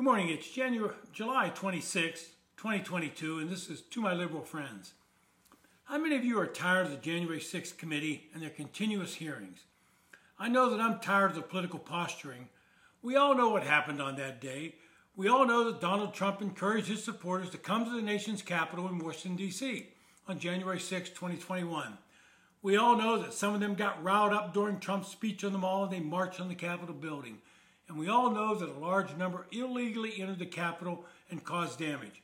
Good morning. It's January, July 26, 2022, and this is to my liberal friends. How many of you are tired of the January 6th committee and their continuous hearings? I know that I'm tired of the political posturing. We all know what happened on that day. We all know that Donald Trump encouraged his supporters to come to the nation's capital in Washington, D.C. on January 6, 2021. We all know that some of them got riled up during Trump's speech on the mall and they marched on the Capitol building. And we all know that a large number illegally entered the Capitol and caused damage.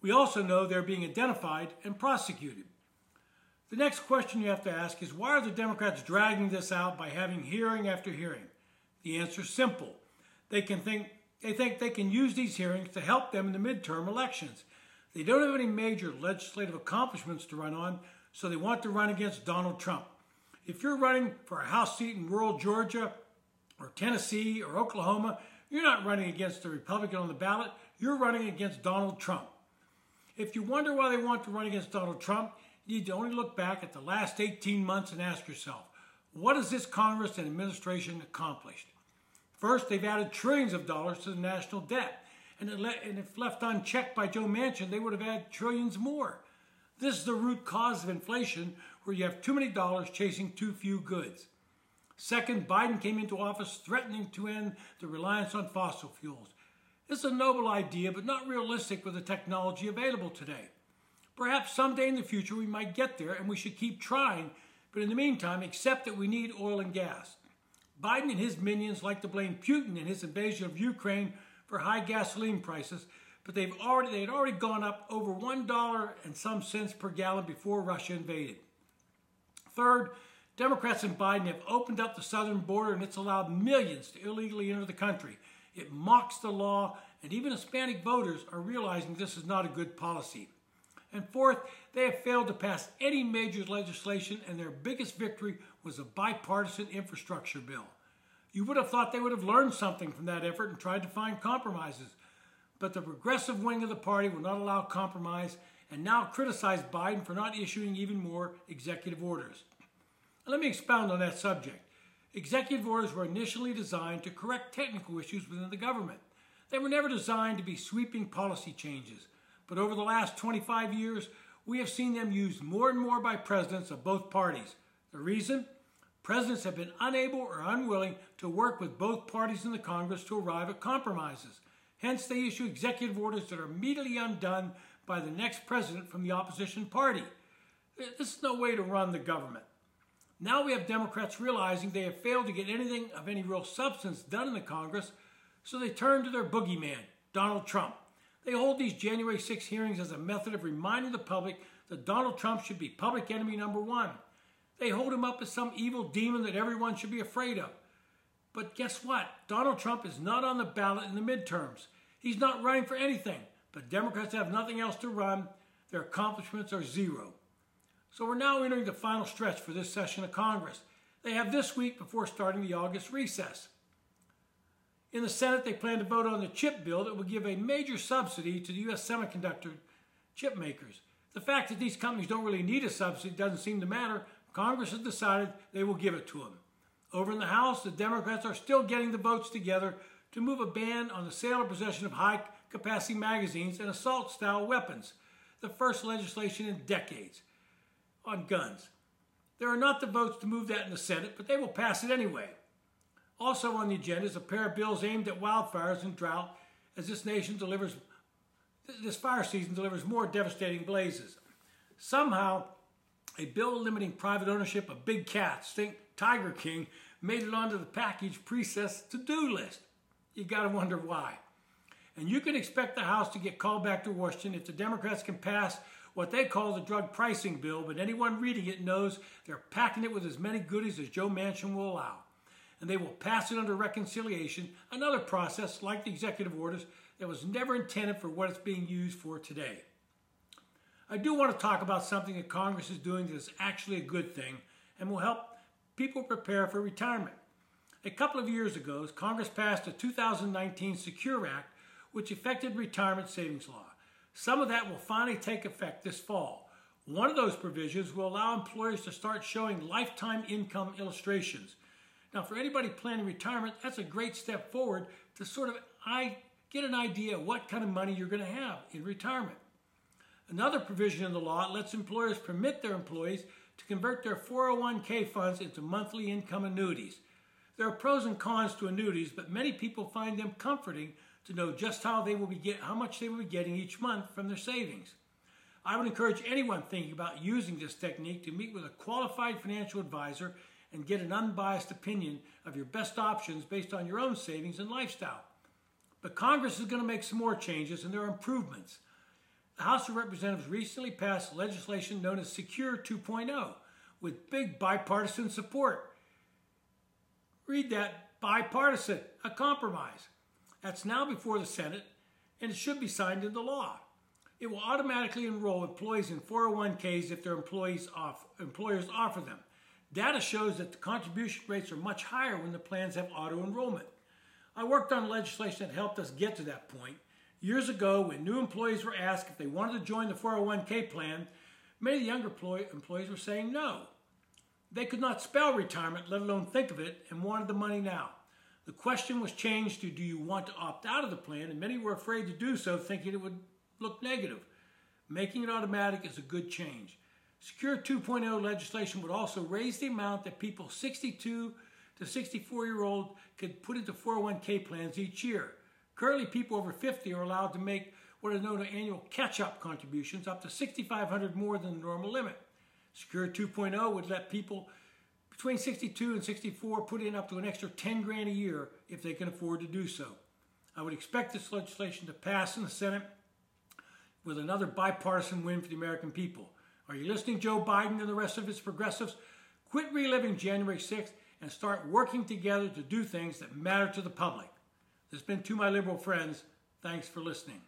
We also know they're being identified and prosecuted. The next question you have to ask is why are the Democrats dragging this out by having hearing after hearing? The answer is simple. They can think they think they can use these hearings to help them in the midterm elections. They don't have any major legislative accomplishments to run on, so they want to run against Donald Trump. If you're running for a House seat in rural Georgia or Tennessee or Oklahoma, you're not running against a Republican on the ballot, you're running against Donald Trump. If you wonder why they want to run against Donald Trump, you need to only look back at the last 18 months and ask yourself, what has this Congress and administration accomplished? First, they've added trillions of dollars to the national debt. And, if left unchecked by Joe Manchin, they would have added trillions more. This is the root cause of inflation, where you have too many dollars chasing too few goods. Second, Biden came into office threatening to end the reliance on fossil fuels. Is a noble idea, but not realistic with the technology available today. Perhaps someday in the future we might get there, and we should keep trying, but in the meantime, accept that we need oil and gas. Biden and his minions like to blame Putin and his invasion of Ukraine for high gasoline prices, but they've already they had already gone up over one dollar and some cents per gallon before Russia invaded. Third, Democrats and Biden have opened up the southern border and it's allowed millions to illegally enter the country. It mocks the law, and even Hispanic voters are realizing this is not a good policy. And fourth, they have failed to pass any major legislation, and their biggest victory was a bipartisan infrastructure bill. You would have thought they would have learned something from that effort and tried to find compromises. But the progressive wing of the party will not allow compromise and now criticize Biden for not issuing even more executive orders. Let me expound on that subject. Executive orders were initially designed to correct technical issues within the government. They were never designed to be sweeping policy changes. But over the last 25 years, we have seen them used more and more by presidents of both parties. The reason? Presidents have been unable or unwilling to work with both parties in the Congress to arrive at compromises. Hence, they issue executive orders that are immediately undone by the next president from the opposition party. This is no way to run the government. Now we have Democrats realizing they have failed to get anything of any real substance done in the Congress, so they turn to their boogeyman, Donald Trump. They hold these January 6 hearings as a method of reminding the public that Donald Trump should be public enemy number one. They hold him up as some evil demon that everyone should be afraid of. But guess what? Donald Trump is not on the ballot in the midterms. He's not running for anything. But Democrats have nothing else to run. Their accomplishments are zero. So we're now entering the final stretch for this session of Congress. They have this week before starting the August recess. In the Senate, they plan to vote on the chip bill that will give a major subsidy to the U.S. semiconductor chip makers. The fact that these companies don't really need a subsidy doesn't seem to matter Congress has decided they will give it to them. Over in the House, the Democrats are still getting the votes together to move a ban on the sale or possession of high capacity magazines and assault style weapons, the first legislation in decades on guns. There are not the votes to move that in the Senate, but they will pass it anyway. Also on the agenda is a pair of bills aimed at wildfires and drought as this nation delivers this fire season delivers more devastating blazes. Somehow, a bill limiting private ownership of big cats, think Tiger King, made it onto the package process to-do list. You got to wonder why. And you can expect the House to get called back to Washington if the Democrats can pass what they call the drug pricing bill, but anyone reading it knows they're packing it with as many goodies as Joe Manchin will allow. And they will pass it under reconciliation, another process like the executive orders that was never intended for what it's being used for today. I do want to talk about something that Congress is doing that is actually a good thing and will help people prepare for retirement. A couple of years ago, Congress passed the 2019 Secure Act, which affected retirement savings law. Some of that will finally take effect this fall. One of those provisions will allow employers to start showing lifetime income illustrations. Now, for anybody planning retirement, that's a great step forward to sort of get an idea what kind of money you're going to have in retirement. Another provision in the law lets employers permit their employees to convert their 401k funds into monthly income annuities. There are pros and cons to annuities, but many people find them comforting to know just how they will be get, how much they will be getting each month from their savings. I would encourage anyone thinking about using this technique to meet with a qualified financial advisor and get an unbiased opinion of your best options based on your own savings and lifestyle. But Congress is going to make some more changes and there are improvements. The House of Representatives recently passed legislation known as Secure 2.0 with big bipartisan support. Read that bipartisan, a compromise. That's now before the Senate and it should be signed into law. It will automatically enroll employees in 401ks if their employees off, employers offer them. Data shows that the contribution rates are much higher when the plans have auto enrollment. I worked on legislation that helped us get to that point. Years ago, when new employees were asked if they wanted to join the 401k plan, many of the younger employees were saying no. They could not spell retirement, let alone think of it, and wanted the money now. The question was changed to do you want to opt out of the plan, and many were afraid to do so, thinking it would look negative. Making it automatic is a good change. Secure 2.0 legislation would also raise the amount that people 62 to 64 year old could put into 401k plans each year. Currently, people over 50 are allowed to make what are known as annual catch-up contributions, up to 6,500 more than the normal limit. Secure 2.0 would let people between 62 and 64 put in up to an extra 10 grand a year if they can afford to do so. I would expect this legislation to pass in the Senate with another bipartisan win for the American people. Are you listening, Joe Biden and the rest of his progressives? Quit reliving January 6th and start working together to do things that matter to the public. This has been To My Liberal Friends. Thanks for listening.